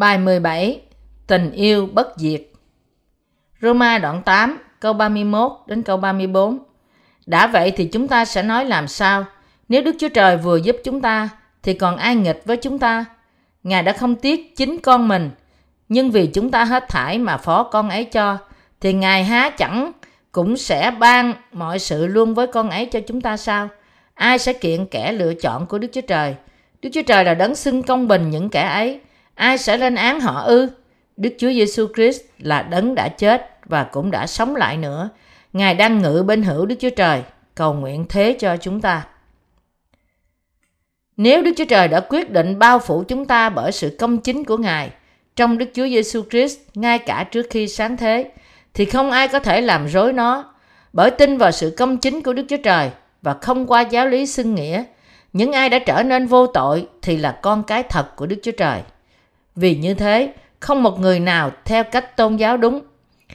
Bài 17 Tình yêu bất diệt Roma đoạn 8 câu 31 đến câu 34 Đã vậy thì chúng ta sẽ nói làm sao? Nếu Đức Chúa Trời vừa giúp chúng ta, thì còn ai nghịch với chúng ta? Ngài đã không tiếc chính con mình nhưng vì chúng ta hết thải mà phó con ấy cho, thì Ngài há chẳng cũng sẽ ban mọi sự luôn với con ấy cho chúng ta sao? Ai sẽ kiện kẻ lựa chọn của Đức Chúa Trời? Đức Chúa Trời là đấng xưng công bình những kẻ ấy. Ai sẽ lên án họ ư? Đức Chúa Giêsu Christ là đấng đã chết và cũng đã sống lại nữa. Ngài đang ngự bên hữu Đức Chúa Trời, cầu nguyện thế cho chúng ta. Nếu Đức Chúa Trời đã quyết định bao phủ chúng ta bởi sự công chính của Ngài trong Đức Chúa Giêsu Christ ngay cả trước khi sáng thế, thì không ai có thể làm rối nó. Bởi tin vào sự công chính của Đức Chúa Trời và không qua giáo lý xưng nghĩa, những ai đã trở nên vô tội thì là con cái thật của Đức Chúa Trời. Vì như thế, không một người nào theo cách tôn giáo đúng.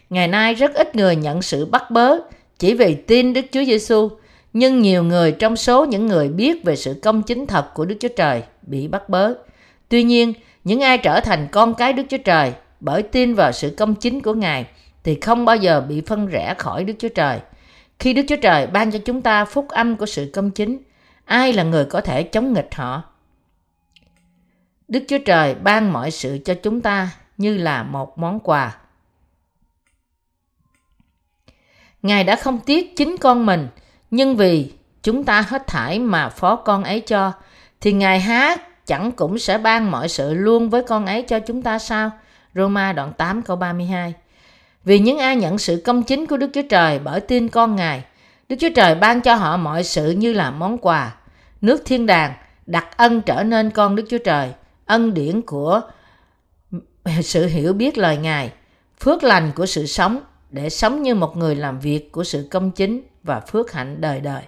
Ngày nay rất ít người nhận sự bắt bớ chỉ vì tin Đức Chúa Giêsu, nhưng nhiều người trong số những người biết về sự công chính thật của Đức Chúa Trời bị bắt bớ. Tuy nhiên, những ai trở thành con cái Đức Chúa Trời bởi tin vào sự công chính của Ngài thì không bao giờ bị phân rẽ khỏi Đức Chúa Trời. Khi Đức Chúa Trời ban cho chúng ta phúc âm của sự công chính, ai là người có thể chống nghịch họ? Đức Chúa Trời ban mọi sự cho chúng ta như là một món quà. Ngài đã không tiếc chính con mình, nhưng vì chúng ta hết thải mà phó con ấy cho, thì Ngài há chẳng cũng sẽ ban mọi sự luôn với con ấy cho chúng ta sao? Roma đoạn 8 câu 32 Vì những ai nhận sự công chính của Đức Chúa Trời bởi tin con Ngài, Đức Chúa Trời ban cho họ mọi sự như là món quà. Nước thiên đàng đặt ân trở nên con Đức Chúa Trời, ân điển của sự hiểu biết lời Ngài, phước lành của sự sống để sống như một người làm việc của sự công chính và phước hạnh đời đời.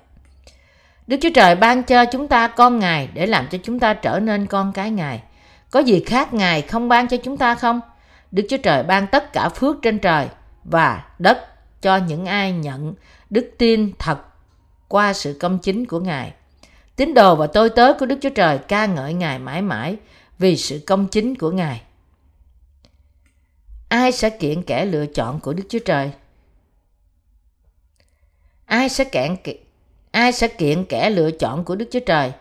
Đức Chúa Trời ban cho chúng ta con Ngài để làm cho chúng ta trở nên con cái Ngài. Có gì khác Ngài không ban cho chúng ta không? Đức Chúa Trời ban tất cả phước trên trời và đất cho những ai nhận đức tin thật qua sự công chính của Ngài. Tín đồ và tôi tớ của Đức Chúa Trời ca ngợi Ngài mãi mãi vì sự công chính của Ngài. Ai sẽ kiện kẻ lựa chọn của Đức Chúa Trời? Ai sẽ kiện ai sẽ kiện kẻ lựa chọn của Đức Chúa Trời?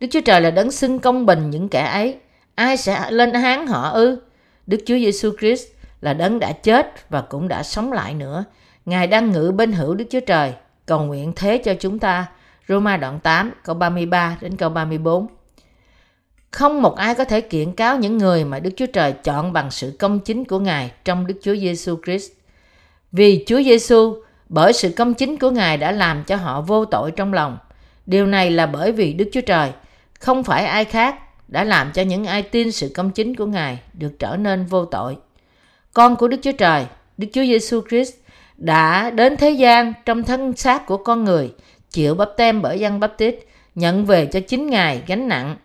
Đức Chúa Trời là đấng xưng công bình những kẻ ấy. Ai sẽ lên án họ ư? Đức Chúa Giêsu Christ là đấng đã chết và cũng đã sống lại nữa. Ngài đang ngự bên hữu Đức Chúa Trời, cầu nguyện thế cho chúng ta. Roma đoạn 8 câu 33 đến câu 34. Không một ai có thể kiện cáo những người mà Đức Chúa Trời chọn bằng sự công chính của Ngài trong Đức Chúa Giêsu Christ. Vì Chúa Giêsu bởi sự công chính của Ngài đã làm cho họ vô tội trong lòng. Điều này là bởi vì Đức Chúa Trời, không phải ai khác, đã làm cho những ai tin sự công chính của Ngài được trở nên vô tội. Con của Đức Chúa Trời, Đức Chúa Giêsu Christ đã đến thế gian trong thân xác của con người, chịu bắp tem bởi dân bắp tít, nhận về cho chính Ngài gánh nặng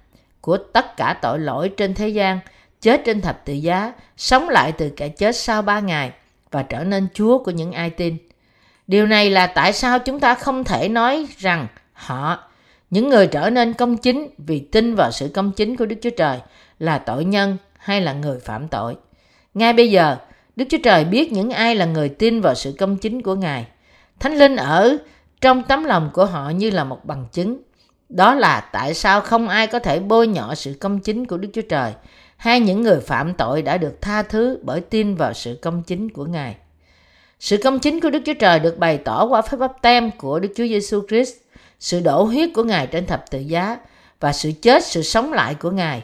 của tất cả tội lỗi trên thế gian, chết trên thập tự giá, sống lại từ kẻ chết sau ba ngày và trở nên Chúa của những ai tin. Điều này là tại sao chúng ta không thể nói rằng họ, những người trở nên công chính vì tin vào sự công chính của Đức Chúa Trời là tội nhân hay là người phạm tội. Ngay bây giờ, Đức Chúa Trời biết những ai là người tin vào sự công chính của Ngài. Thánh Linh ở trong tấm lòng của họ như là một bằng chứng. Đó là tại sao không ai có thể bôi nhọ sự công chính của Đức Chúa Trời hay những người phạm tội đã được tha thứ bởi tin vào sự công chính của Ngài. Sự công chính của Đức Chúa Trời được bày tỏ qua phép báp tem của Đức Chúa Giêsu Christ, sự đổ huyết của Ngài trên thập tự giá và sự chết, sự sống lại của Ngài.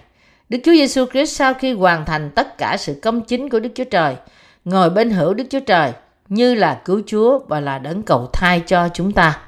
Đức Chúa Giêsu Christ sau khi hoàn thành tất cả sự công chính của Đức Chúa Trời, ngồi bên hữu Đức Chúa Trời như là cứu Chúa và là đấng cầu thai cho chúng ta.